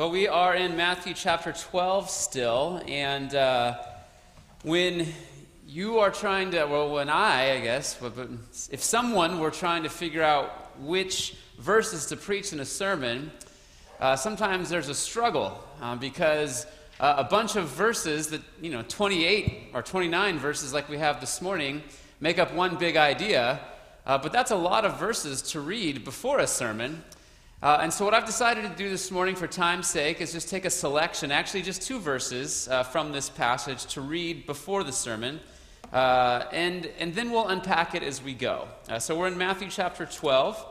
Well, we are in Matthew chapter 12 still, and uh, when you are trying to, well, when I, I guess, but, but if someone were trying to figure out which verses to preach in a sermon, uh, sometimes there's a struggle uh, because uh, a bunch of verses that, you know, 28 or 29 verses like we have this morning make up one big idea, uh, but that's a lot of verses to read before a sermon. Uh, and so, what I've decided to do this morning for time's sake is just take a selection, actually, just two verses uh, from this passage to read before the sermon, uh, and, and then we'll unpack it as we go. Uh, so, we're in Matthew chapter 12,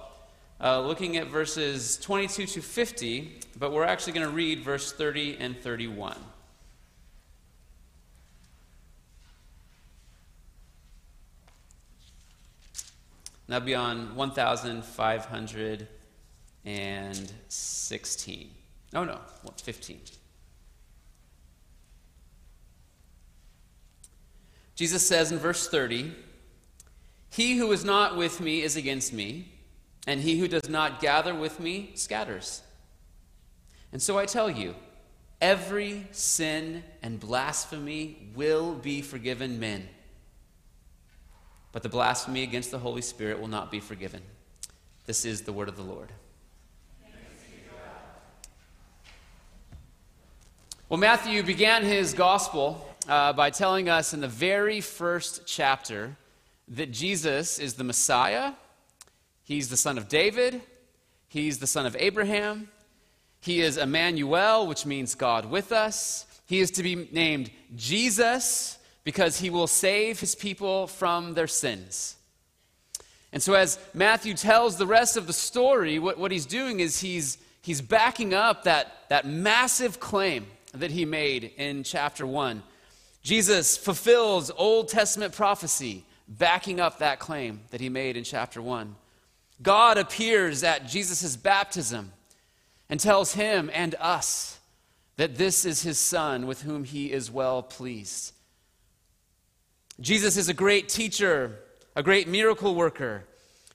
uh, looking at verses 22 to 50, but we're actually going to read verse 30 and 31. That'll be on 1,500 and 16. Oh, no, 15. Jesus says in verse 30 He who is not with me is against me, and he who does not gather with me scatters. And so I tell you, every sin and blasphemy will be forgiven men, but the blasphemy against the Holy Spirit will not be forgiven. This is the word of the Lord. Well, Matthew began his gospel uh, by telling us in the very first chapter that Jesus is the Messiah. He's the son of David. He's the son of Abraham. He is Emmanuel, which means God with us. He is to be named Jesus because he will save his people from their sins. And so, as Matthew tells the rest of the story, what, what he's doing is he's, he's backing up that, that massive claim that he made in chapter 1. Jesus fulfills Old Testament prophecy, backing up that claim that he made in chapter 1. God appears at Jesus' baptism and tells him and us that this is his son with whom he is well pleased. Jesus is a great teacher, a great miracle worker.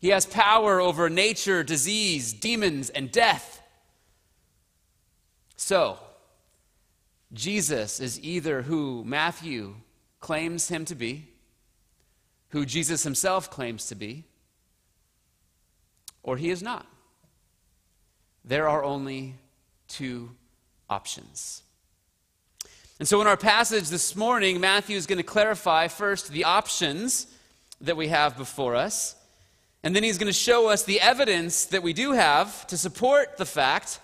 He has power over nature, disease, demons, and death. So, Jesus is either who Matthew claims him to be, who Jesus himself claims to be, or he is not. There are only two options. And so, in our passage this morning, Matthew is going to clarify first the options that we have before us, and then he's going to show us the evidence that we do have to support the fact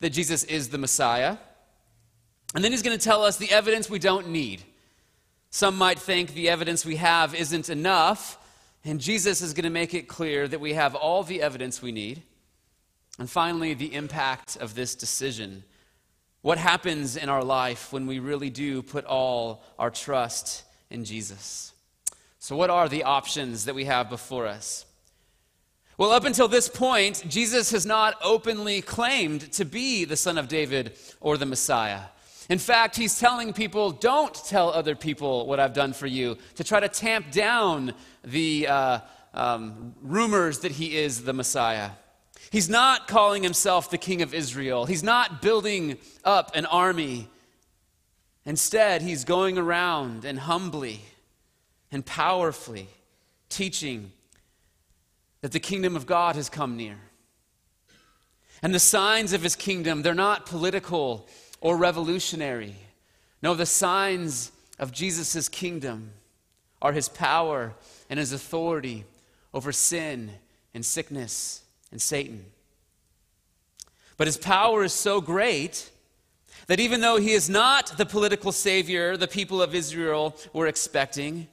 that Jesus is the Messiah. And then he's going to tell us the evidence we don't need. Some might think the evidence we have isn't enough, and Jesus is going to make it clear that we have all the evidence we need. And finally, the impact of this decision. What happens in our life when we really do put all our trust in Jesus? So, what are the options that we have before us? Well, up until this point, Jesus has not openly claimed to be the Son of David or the Messiah. In fact, he's telling people, don't tell other people what I've done for you, to try to tamp down the uh, um, rumors that he is the Messiah. He's not calling himself the King of Israel, he's not building up an army. Instead, he's going around and humbly and powerfully teaching that the kingdom of God has come near. And the signs of his kingdom, they're not political or revolutionary. No, the signs of Jesus' kingdom are his power and his authority over sin and sickness and Satan. But his power is so great that even though he is not the political savior the people of Israel were expecting,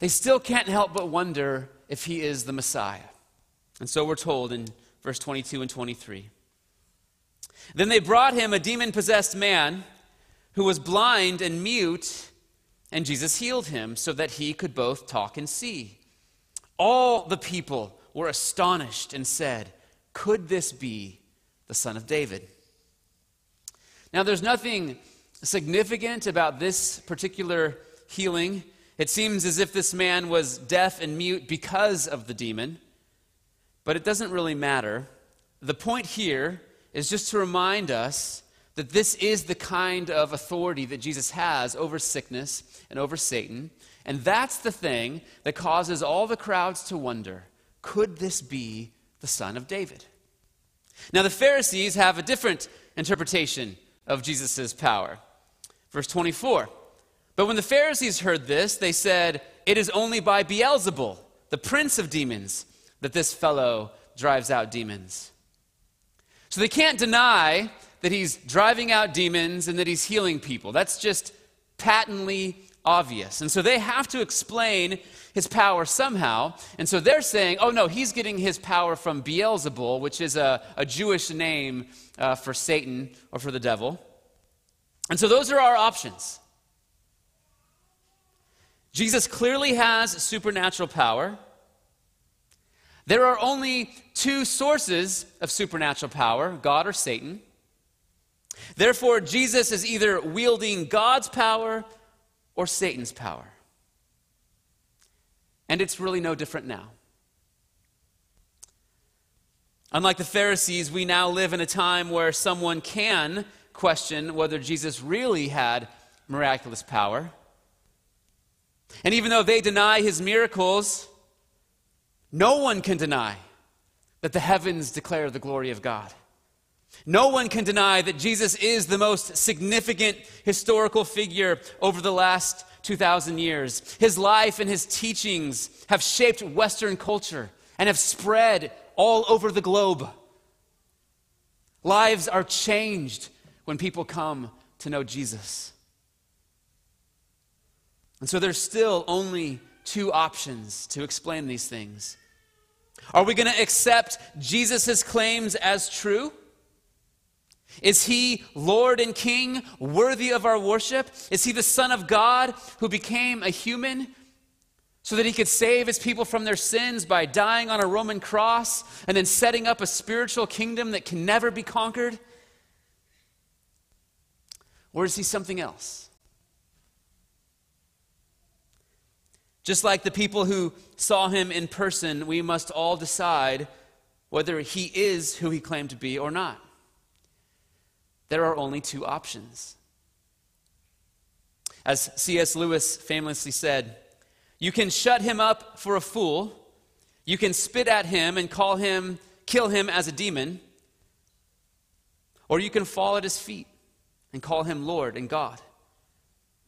they still can't help but wonder if he is the Messiah. And so we're told in verse 22 and 23. Then they brought him a demon possessed man who was blind and mute, and Jesus healed him so that he could both talk and see. All the people were astonished and said, Could this be the son of David? Now, there's nothing significant about this particular healing. It seems as if this man was deaf and mute because of the demon, but it doesn't really matter. The point here is just to remind us that this is the kind of authority that Jesus has over sickness and over Satan. And that's the thing that causes all the crowds to wonder could this be the son of David? Now, the Pharisees have a different interpretation of Jesus' power. Verse 24. But when the Pharisees heard this, they said, It is only by Beelzebul, the prince of demons, that this fellow drives out demons. So they can't deny that he's driving out demons and that he's healing people. That's just patently obvious. And so they have to explain his power somehow. And so they're saying, oh no, he's getting his power from Beelzebul, which is a, a Jewish name uh, for Satan or for the devil. And so those are our options. Jesus clearly has supernatural power. There are only two sources of supernatural power God or Satan. Therefore, Jesus is either wielding God's power or Satan's power. And it's really no different now. Unlike the Pharisees, we now live in a time where someone can question whether Jesus really had miraculous power. And even though they deny his miracles, no one can deny that the heavens declare the glory of God. No one can deny that Jesus is the most significant historical figure over the last 2,000 years. His life and his teachings have shaped Western culture and have spread all over the globe. Lives are changed when people come to know Jesus. And so there's still only two options to explain these things. Are we going to accept Jesus' claims as true? Is he Lord and King, worthy of our worship? Is he the Son of God who became a human so that he could save his people from their sins by dying on a Roman cross and then setting up a spiritual kingdom that can never be conquered? Or is he something else? Just like the people who saw him in person, we must all decide whether he is who he claimed to be or not. There are only two options. As C.S. Lewis famously said, you can shut him up for a fool, you can spit at him and call him, kill him as a demon, or you can fall at his feet and call him Lord and God.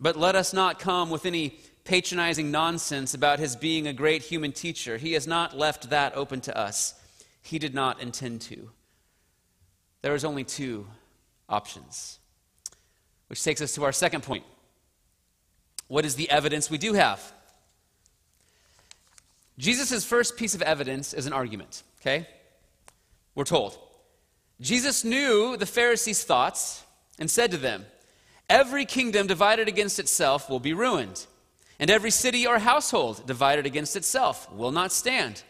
But let us not come with any patronizing nonsense about his being a great human teacher. He has not left that open to us. He did not intend to. There is only two options. Which takes us to our second point. What is the evidence we do have? Jesus' first piece of evidence is an argument, okay? We're told. Jesus knew the Pharisees' thoughts and said to them, Every kingdom divided against itself will be ruined and every city or household divided against itself will not stand.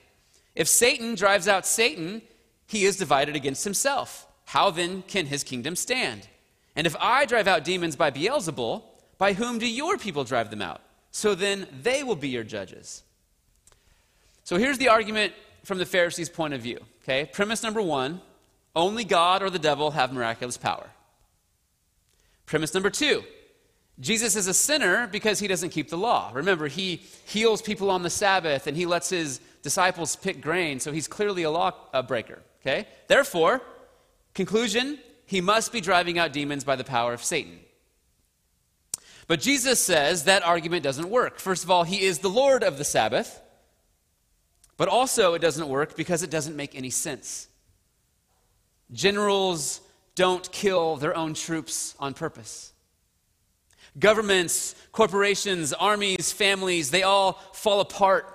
If Satan drives out Satan, he is divided against himself. How then can his kingdom stand? And if I drive out demons by Beelzebul, by whom do your people drive them out? So then they will be your judges. So here's the argument from the Pharisees' point of view. Okay, premise number one only God or the devil have miraculous power. Premise number two Jesus is a sinner because he doesn't keep the law. Remember, he heals people on the Sabbath and he lets his disciples pick grain, so he's clearly a law breaker. Okay? Therefore, conclusion, he must be driving out demons by the power of Satan. But Jesus says that argument doesn't work. First of all, he is the Lord of the Sabbath. But also, it doesn't work because it doesn't make any sense. Generals don't kill their own troops on purpose. Governments, corporations, armies, families, they all fall apart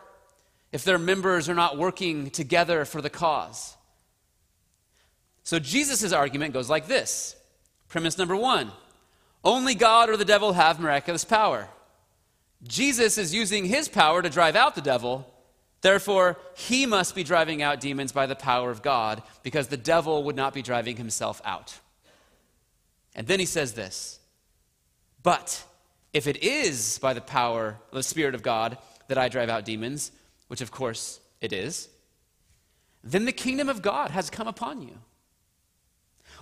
if their members are not working together for the cause. So Jesus' argument goes like this Premise number one only God or the devil have miraculous power. Jesus is using his power to drive out the devil. Therefore, he must be driving out demons by the power of God because the devil would not be driving himself out. And then he says this but if it is by the power of the Spirit of God that I drive out demons, which of course it is, then the kingdom of God has come upon you.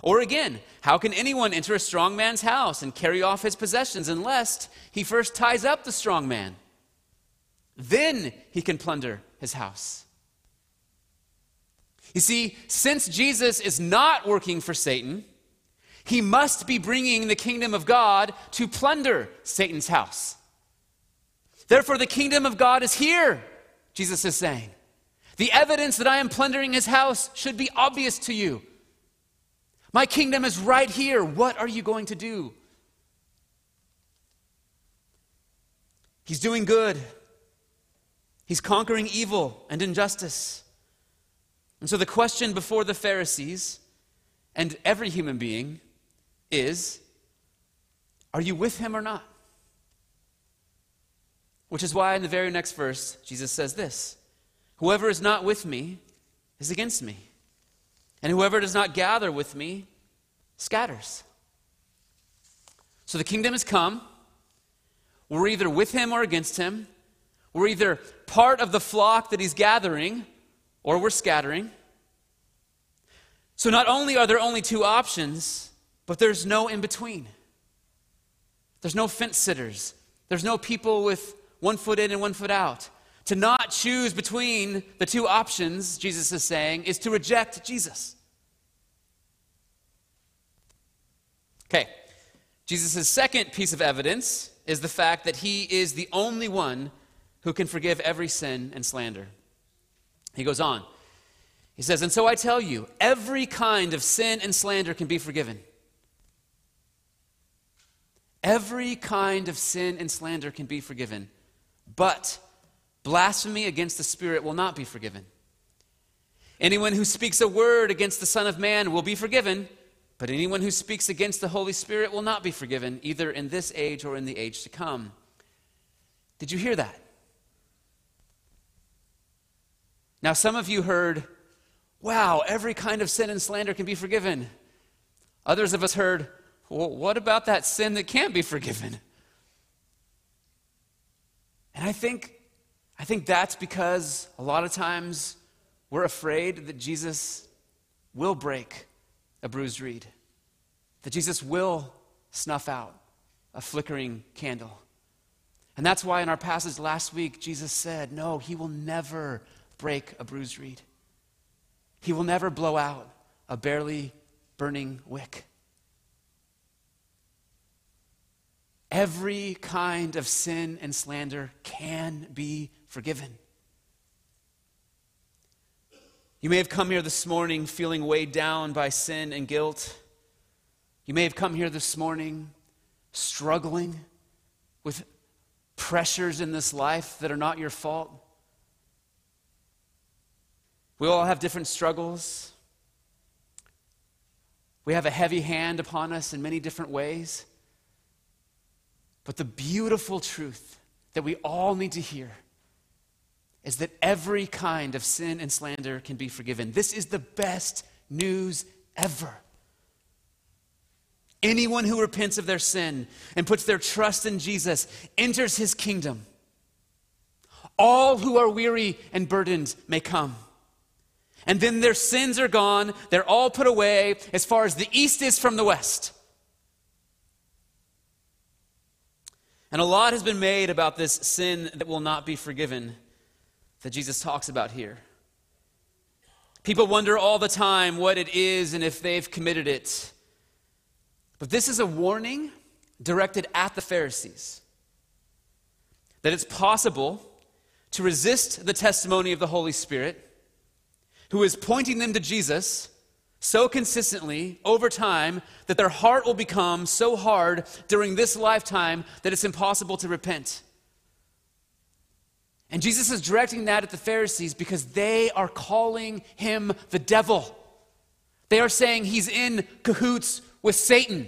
Or again, how can anyone enter a strong man's house and carry off his possessions unless he first ties up the strong man? Then he can plunder his house. You see, since Jesus is not working for Satan, he must be bringing the kingdom of God to plunder Satan's house. Therefore, the kingdom of God is here, Jesus is saying. The evidence that I am plundering his house should be obvious to you. My kingdom is right here. What are you going to do? He's doing good. He's conquering evil and injustice. And so the question before the Pharisees and every human being is are you with him or not? Which is why in the very next verse, Jesus says this Whoever is not with me is against me, and whoever does not gather with me scatters. So the kingdom has come. We're either with him or against him. We're either part of the flock that he's gathering or we're scattering. So not only are there only two options, but there's no in between. There's no fence sitters. There's no people with one foot in and one foot out. To not choose between the two options, Jesus is saying, is to reject Jesus. Okay, Jesus' second piece of evidence is the fact that he is the only one who can forgive every sin and slander. He goes on. He says, And so I tell you, every kind of sin and slander can be forgiven. Every kind of sin and slander can be forgiven, but blasphemy against the Spirit will not be forgiven. Anyone who speaks a word against the Son of Man will be forgiven, but anyone who speaks against the Holy Spirit will not be forgiven, either in this age or in the age to come. Did you hear that? Now, some of you heard, wow, every kind of sin and slander can be forgiven. Others of us heard, well, what about that sin that can't be forgiven? And I think, I think that's because a lot of times we're afraid that Jesus will break a bruised reed, that Jesus will snuff out a flickering candle. And that's why in our passage last week, Jesus said, No, he will never break a bruised reed. He will never blow out a barely burning wick. Every kind of sin and slander can be forgiven. You may have come here this morning feeling weighed down by sin and guilt. You may have come here this morning struggling with pressures in this life that are not your fault. We all have different struggles. We have a heavy hand upon us in many different ways. But the beautiful truth that we all need to hear is that every kind of sin and slander can be forgiven. This is the best news ever. Anyone who repents of their sin and puts their trust in Jesus enters his kingdom. All who are weary and burdened may come. And then their sins are gone, they're all put away as far as the east is from the west. And a lot has been made about this sin that will not be forgiven that Jesus talks about here. People wonder all the time what it is and if they've committed it. But this is a warning directed at the Pharisees that it's possible to resist the testimony of the Holy Spirit who is pointing them to Jesus so consistently over time that their heart will become so hard during this lifetime that it's impossible to repent. And Jesus is directing that at the Pharisees because they are calling him the devil. They are saying he's in cahoots with Satan.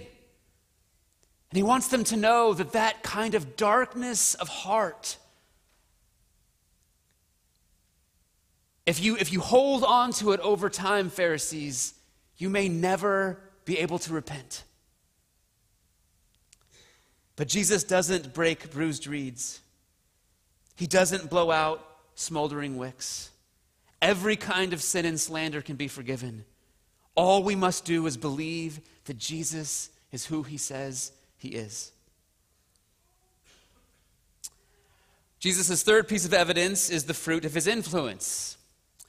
And he wants them to know that that kind of darkness of heart If you, if you hold on to it over time, Pharisees, you may never be able to repent. But Jesus doesn't break bruised reeds, He doesn't blow out smoldering wicks. Every kind of sin and slander can be forgiven. All we must do is believe that Jesus is who he says he is. Jesus' third piece of evidence is the fruit of his influence.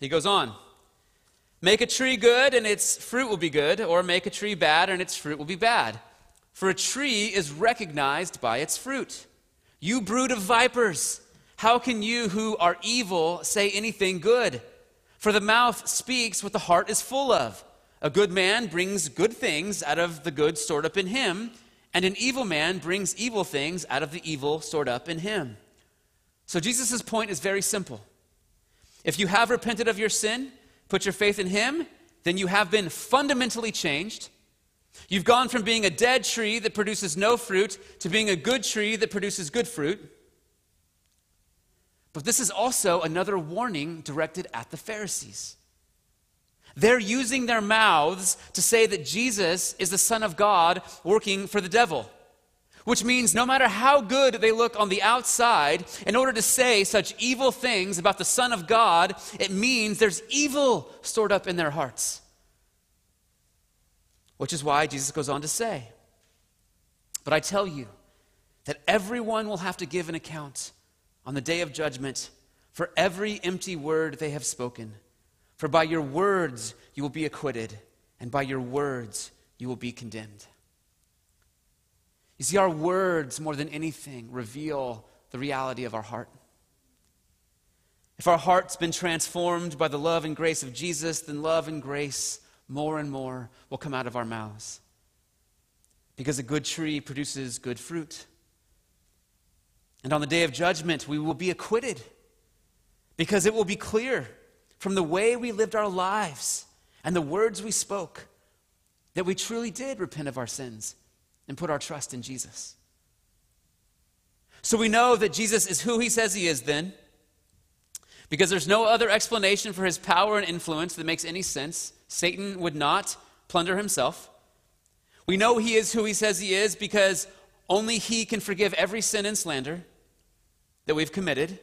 He goes on Make a tree good, and its fruit will be good, or make a tree bad, and its fruit will be bad. For a tree is recognized by its fruit. You brood of vipers, how can you who are evil say anything good? For the mouth speaks what the heart is full of. A good man brings good things out of the good stored up in him, and an evil man brings evil things out of the evil stored up in him. So Jesus' point is very simple. If you have repented of your sin, put your faith in him, then you have been fundamentally changed. You've gone from being a dead tree that produces no fruit to being a good tree that produces good fruit. But this is also another warning directed at the Pharisees. They're using their mouths to say that Jesus is the Son of God working for the devil. Which means no matter how good they look on the outside, in order to say such evil things about the Son of God, it means there's evil stored up in their hearts. Which is why Jesus goes on to say, But I tell you that everyone will have to give an account on the day of judgment for every empty word they have spoken. For by your words you will be acquitted, and by your words you will be condemned. You see, our words, more than anything, reveal the reality of our heart. If our heart's been transformed by the love and grace of Jesus, then love and grace more and more will come out of our mouths. Because a good tree produces good fruit. And on the day of judgment, we will be acquitted because it will be clear from the way we lived our lives and the words we spoke that we truly did repent of our sins and put our trust in Jesus. So we know that Jesus is who he says he is then, because there's no other explanation for his power and influence that makes any sense. Satan would not plunder himself. We know he is who he says he is because only he can forgive every sin and slander that we've committed.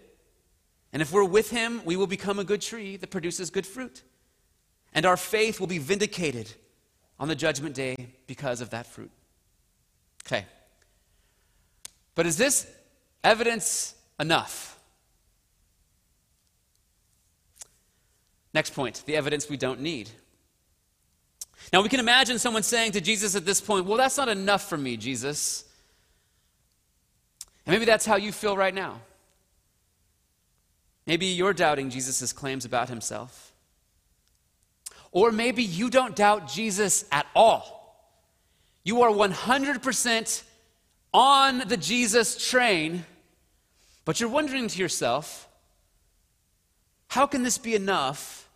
And if we're with him, we will become a good tree that produces good fruit. And our faith will be vindicated on the judgment day because of that fruit. Okay. But is this evidence enough? Next point the evidence we don't need. Now, we can imagine someone saying to Jesus at this point, Well, that's not enough for me, Jesus. And maybe that's how you feel right now. Maybe you're doubting Jesus' claims about himself. Or maybe you don't doubt Jesus at all. You are 100% on the Jesus train, but you're wondering to yourself, how can this be enough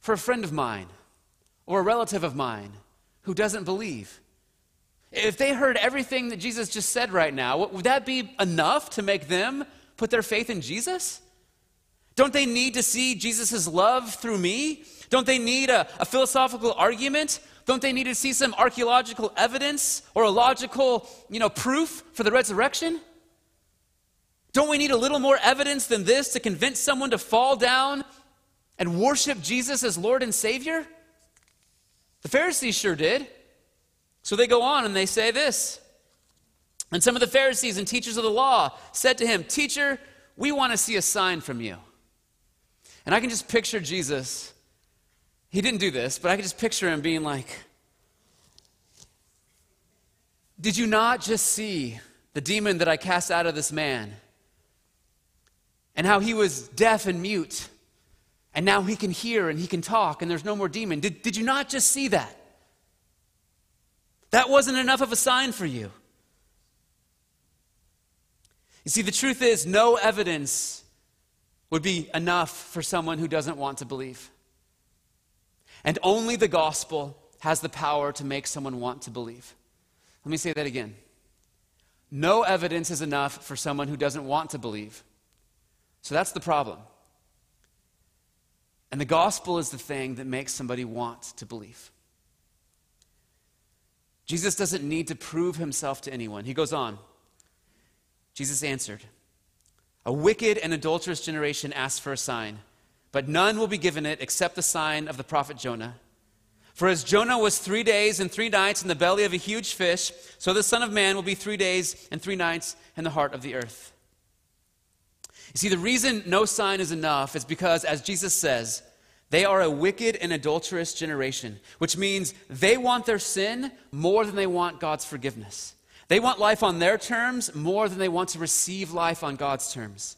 for a friend of mine or a relative of mine who doesn't believe? If they heard everything that Jesus just said right now, would that be enough to make them put their faith in Jesus? Don't they need to see Jesus' love through me? Don't they need a, a, philosophical argument? Don't they need to see some archaeological evidence or a logical, you know, proof for the resurrection? Don't we need a little more evidence than this to convince someone to fall down and worship Jesus as Lord and Savior? The Pharisees sure did. So they go on and they say this. And some of the Pharisees and teachers of the law said to him, Teacher, we want to see a sign from you. And I can just picture Jesus. He didn't do this, but I can just picture him being like, Did you not just see the demon that I cast out of this man? And how he was deaf and mute, and now he can hear and he can talk, and there's no more demon. Did, did you not just see that? That wasn't enough of a sign for you. You see, the truth is, no evidence would be enough for someone who doesn't want to believe. And only the gospel has the power to make someone want to believe. Let me say that again. No evidence is enough for someone who doesn't want to believe. So that's the problem. And the gospel is the thing that makes somebody want to believe. Jesus doesn't need to prove himself to anyone. He goes on. Jesus answered, a wicked and adulterous generation asks for a sign, but none will be given it except the sign of the prophet Jonah. For as Jonah was three days and three nights in the belly of a huge fish, so the Son of Man will be three days and three nights in the heart of the earth. You see, the reason no sign is enough is because, as Jesus says, they are a wicked and adulterous generation, which means they want their sin more than they want God's forgiveness. They want life on their terms more than they want to receive life on God's terms.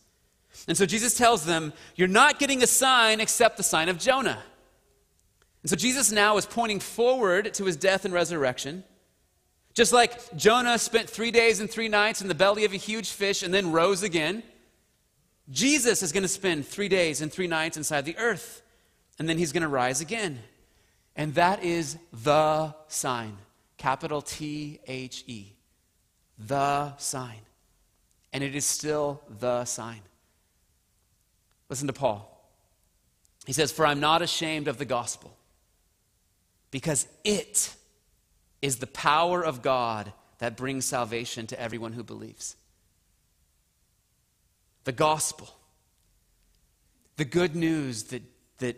And so Jesus tells them, You're not getting a sign except the sign of Jonah. And so Jesus now is pointing forward to his death and resurrection. Just like Jonah spent three days and three nights in the belly of a huge fish and then rose again, Jesus is going to spend three days and three nights inside the earth, and then he's going to rise again. And that is the sign, capital T H E. The sign. And it is still the sign. Listen to Paul. He says, For I'm not ashamed of the gospel because it is the power of God that brings salvation to everyone who believes. The gospel, the good news that, that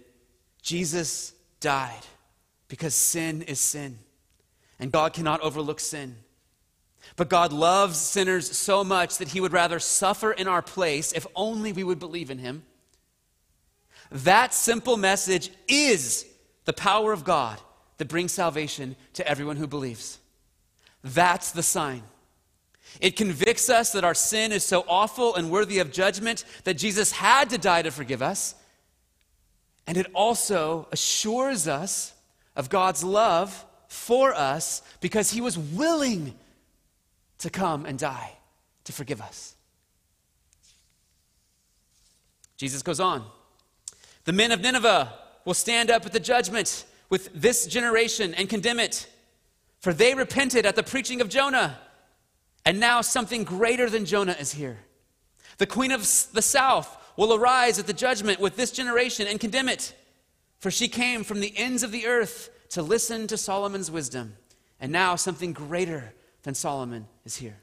Jesus died because sin is sin, and God cannot overlook sin. But God loves sinners so much that he would rather suffer in our place if only we would believe in him. That simple message is the power of God that brings salvation to everyone who believes. That's the sign. It convicts us that our sin is so awful and worthy of judgment that Jesus had to die to forgive us. And it also assures us of God's love for us because he was willing to come and die to forgive us. Jesus goes on. The men of Nineveh will stand up at the judgment with this generation and condemn it. For they repented at the preaching of Jonah, and now something greater than Jonah is here. The queen of the south will arise at the judgment with this generation and condemn it. For she came from the ends of the earth to listen to Solomon's wisdom, and now something greater than Solomon is here.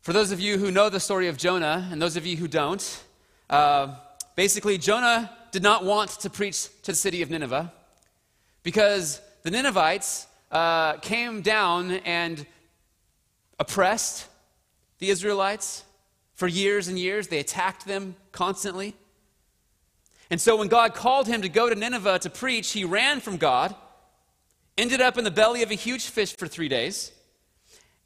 For those of you who know the story of Jonah, and those of you who don't, uh, basically, Jonah did not want to preach to the city of Nineveh because the Ninevites uh, came down and oppressed the Israelites for years and years. They attacked them constantly. And so when God called him to go to Nineveh to preach, he ran from God, ended up in the belly of a huge fish for three days.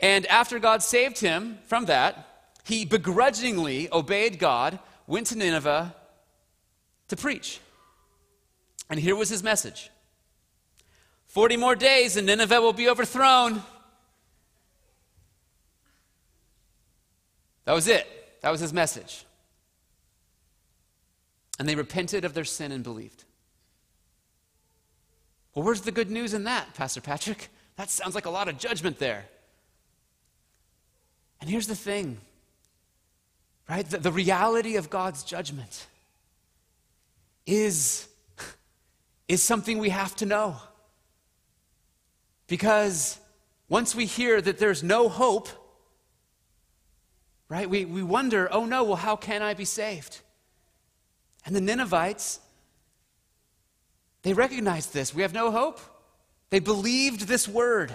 And after God saved him from that, he begrudgingly obeyed God, went to Nineveh, to preach. And here was his message 40 more days and Nineveh will be overthrown. That was it. That was his message. And they repented of their sin and believed. Well, where's the good news in that, Pastor Patrick? That sounds like a lot of judgment there. And here's the thing, right? The, the reality of God's judgment is, is something we have to know. Because once we hear that there's no hope, right, we, we wonder, oh no, well, how can I be saved? And the Ninevites, they recognized this. We have no hope. They believed this word,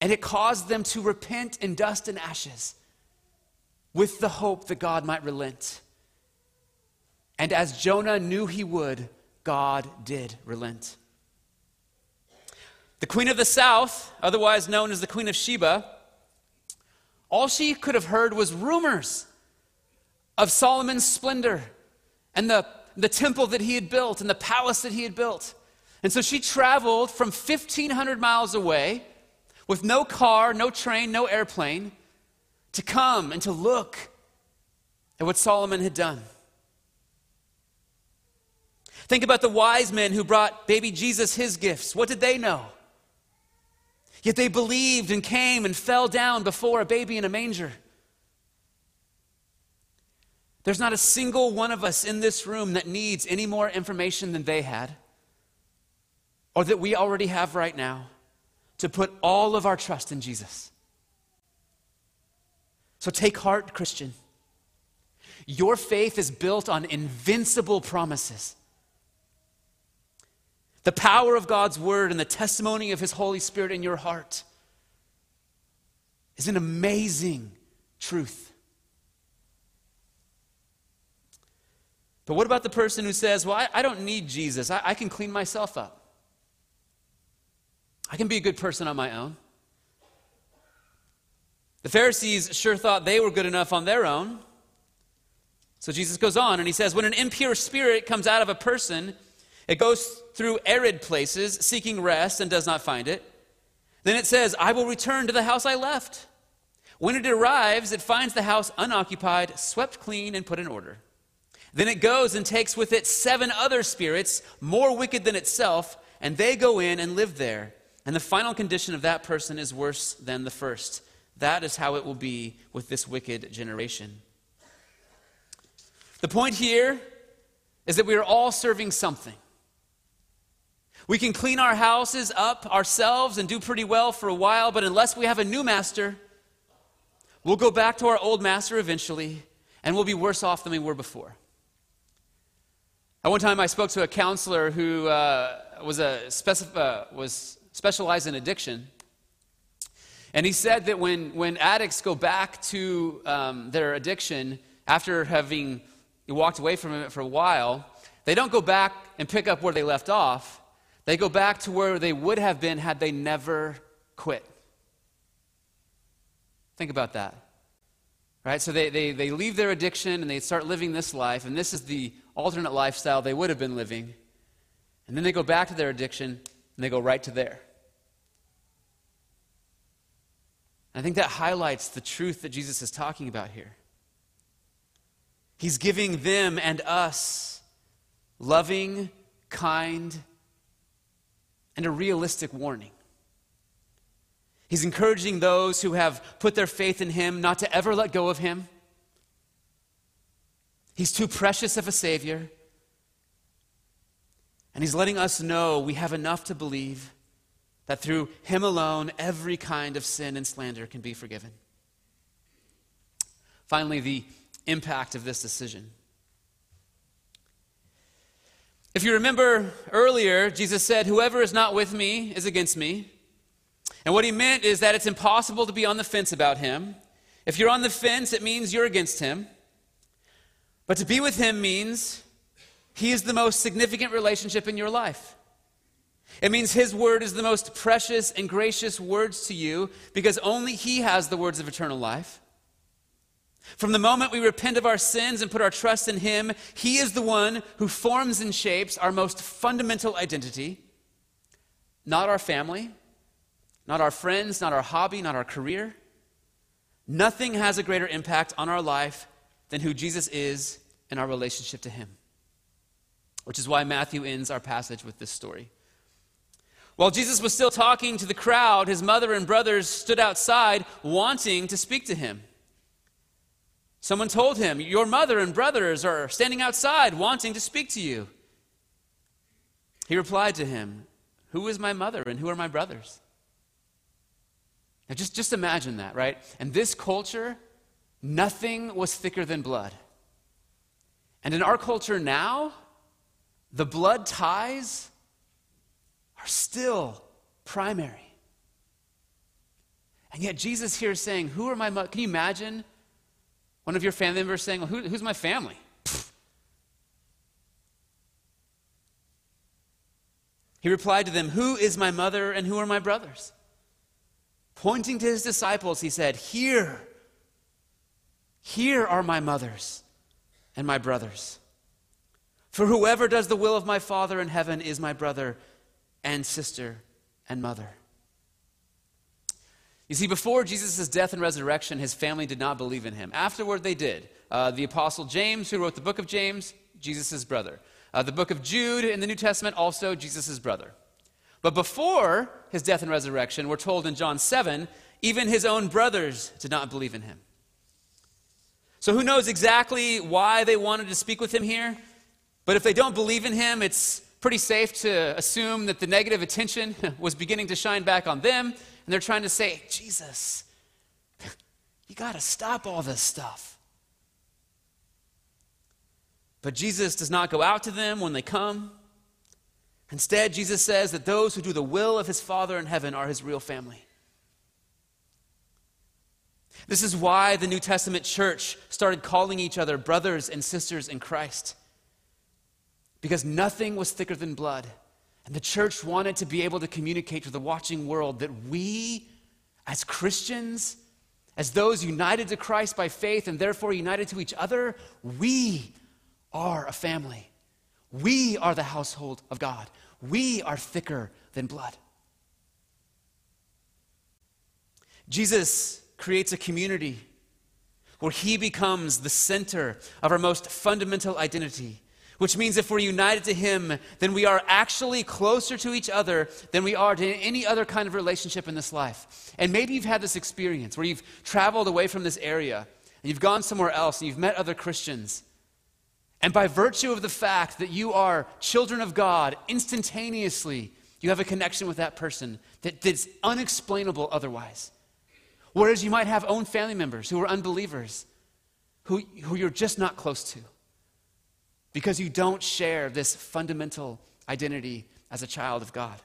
and it caused them to repent in dust and ashes with the hope that God might relent. And as Jonah knew he would, God did relent. The queen of the south, otherwise known as the queen of Sheba, all she could have heard was rumors of Solomon's splendor and the, the temple that he had built and the palace that he had built. And so she traveled from 1,500 miles away with no car, no train, no airplane to come and to look at what Solomon had done. Think about the wise men who brought baby Jesus his gifts. What did they know? Yet they believed and came and fell down before a baby in a manger. There's not a single one of us in this room that needs any more information than they had, or that we already have right now, to put all of our trust in Jesus. So take heart, Christian. Your faith is built on invincible promises. The power of God's word and the testimony of his Holy Spirit in your heart is an amazing truth. But what about the person who says, Well, I, I don't need Jesus, I, I can clean myself up? I can be a good person on my own. The Pharisees sure thought they were good enough on their own. So Jesus goes on and he says, When an impure spirit comes out of a person, it goes through arid places, seeking rest, and does not find it. Then it says, I will return to the house I left. When it arrives, it finds the house unoccupied, swept clean, and put in order. Then it goes and takes with it seven other spirits, more wicked than itself, and they go in and live there. And the final condition of that person is worse than the first. That is how it will be with this wicked generation. The point here is that we are all serving something. We can clean our houses up ourselves and do pretty well for a while, but unless we have a new master, we'll go back to our old master eventually, and we'll be worse off than we were before. At one time, I spoke to a counselor who uh, was, a specif- uh, was specialized in addiction. And he said that when, when addicts go back to um, their addiction after having walked away from it for a while, they don't go back and pick up where they left off. They go back to where they would have been had they never quit. Think about that. Right? So they, they, they leave their addiction and they start living this life, and this is the alternate lifestyle they would have been living. And then they go back to their addiction and they go right to there. I think that highlights the truth that Jesus is talking about here. He's giving them and us loving, kind, and a realistic warning. He's encouraging those who have put their faith in him not to ever let go of him. He's too precious of a Savior. And he's letting us know we have enough to believe that through him alone, every kind of sin and slander can be forgiven. Finally, the impact of this decision. If you remember earlier, Jesus said, Whoever is not with me is against me. And what he meant is that it's impossible to be on the fence about him. If you're on the fence, it means you're against him. But to be with him means he is the most significant relationship in your life. It means his word is the most precious and gracious words to you because only he has the words of eternal life. From the moment we repent of our sins and put our trust in Him, He is the one who forms and shapes our most fundamental identity. Not our family, not our friends, not our hobby, not our career. Nothing has a greater impact on our life than who Jesus is and our relationship to Him. Which is why Matthew ends our passage with this story. While Jesus was still talking to the crowd, his mother and brothers stood outside wanting to speak to him. Someone told him, Your mother and brothers are standing outside wanting to speak to you. He replied to him, Who is my mother and who are my brothers? Now, just, just imagine that, right? In this culture, nothing was thicker than blood. And in our culture now, the blood ties are still primary. And yet, Jesus here is saying, Who are my mother? Can you imagine? One of your family members saying, well, who, Who's my family? He replied to them, Who is my mother and who are my brothers? Pointing to his disciples, he said, Here, here are my mothers and my brothers. For whoever does the will of my Father in heaven is my brother and sister and mother. You see, before Jesus' death and resurrection, his family did not believe in him. Afterward, they did. Uh, the Apostle James, who wrote the book of James, Jesus' brother. Uh, the book of Jude in the New Testament, also Jesus' brother. But before his death and resurrection, we're told in John 7, even his own brothers did not believe in him. So who knows exactly why they wanted to speak with him here? But if they don't believe in him, it's pretty safe to assume that the negative attention was beginning to shine back on them and they're trying to say, Jesus, you got to stop all this stuff. But Jesus does not go out to them when they come. Instead, Jesus says that those who do the will of his Father in heaven are his real family. This is why the New Testament church started calling each other brothers and sisters in Christ. Because nothing was thicker than blood. And the church wanted to be able to communicate to the watching world that we, as Christians, as those united to Christ by faith and therefore united to each other, we are a family. We are the household of God. We are thicker than blood. Jesus creates a community where he becomes the center of our most fundamental identity. Which means if we're united to Him, then we are actually closer to each other than we are to any other kind of relationship in this life. And maybe you've had this experience where you've traveled away from this area and you've gone somewhere else and you've met other Christians. And by virtue of the fact that you are children of God, instantaneously you have a connection with that person that, that's unexplainable otherwise. Whereas you might have own family members who are unbelievers, who, who you're just not close to, because you don't share this fundamental identity as a child of God.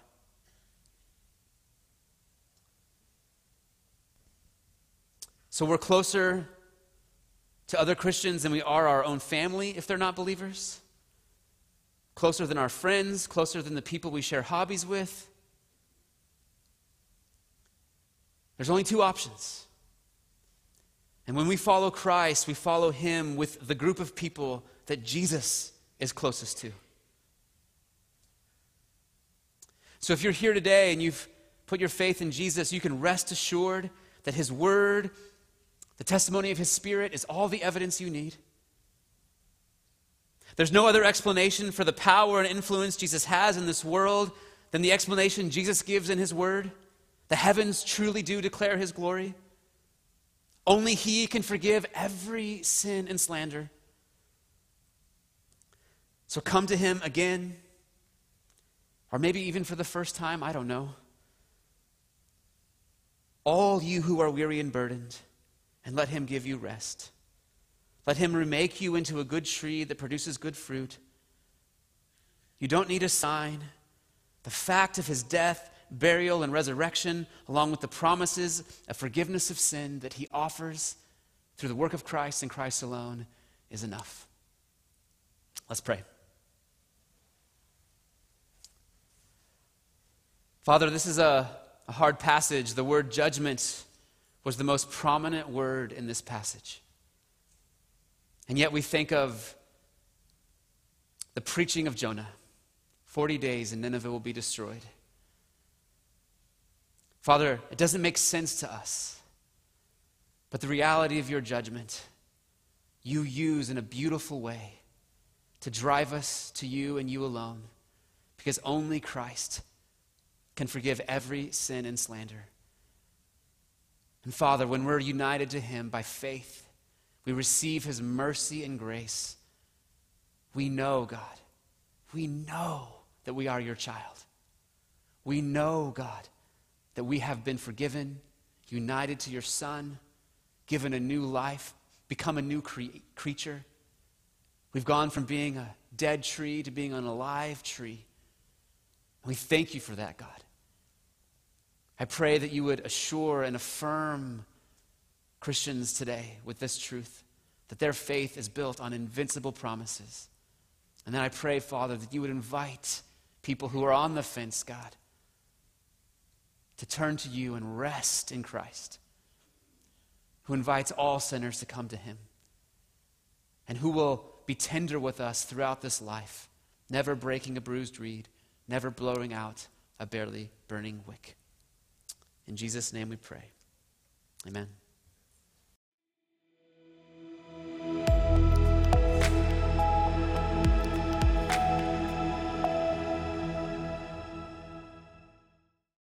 So we're closer to other Christians than we are our own family if they're not believers, closer than our friends, closer than the people we share hobbies with. There's only two options. And when we follow Christ, we follow him with the group of people that Jesus is closest to. So if you're here today and you've put your faith in Jesus, you can rest assured that his word, the testimony of his spirit, is all the evidence you need. There's no other explanation for the power and influence Jesus has in this world than the explanation Jesus gives in his word. The heavens truly do declare his glory. Only he can forgive every sin and slander. So come to him again, or maybe even for the first time, I don't know. All you who are weary and burdened, and let him give you rest. Let him remake you into a good tree that produces good fruit. You don't need a sign. The fact of his death burial, and resurrection, along with the promises of forgiveness of sin that he offers through the work of Christ and Christ alone, is enough. Let's pray. Father, this is a, a hard passage. The word judgment was the most prominent word in this passage. And yet we think of the preaching of Jonah 40 days and Nineveh will be destroyed. Father, it doesn't make sense to us. But the reality of your judgment, you use in a beautiful way to drive us to you and you alone, because only Christ can forgive every sin and slander. And Father, when we're united to Him by faith, we receive His mercy and grace. We know, God, we know that we are your child. We know, God, that we have been forgiven, united to your Son, given a new life, become a new cre- creature. We've gone from being a dead tree to being an alive tree. We thank you for that, God. I pray that you would assure and affirm Christians today with this truth that their faith is built on invincible promises. And then I pray, Father, that you would invite people who are on the fence, God, to turn to you and rest in Christ, who invites all sinners to come to him, and who will be tender with us throughout this life, never breaking a bruised reed, never blowing out a barely burning wick. In Jesus' name we pray. Amen.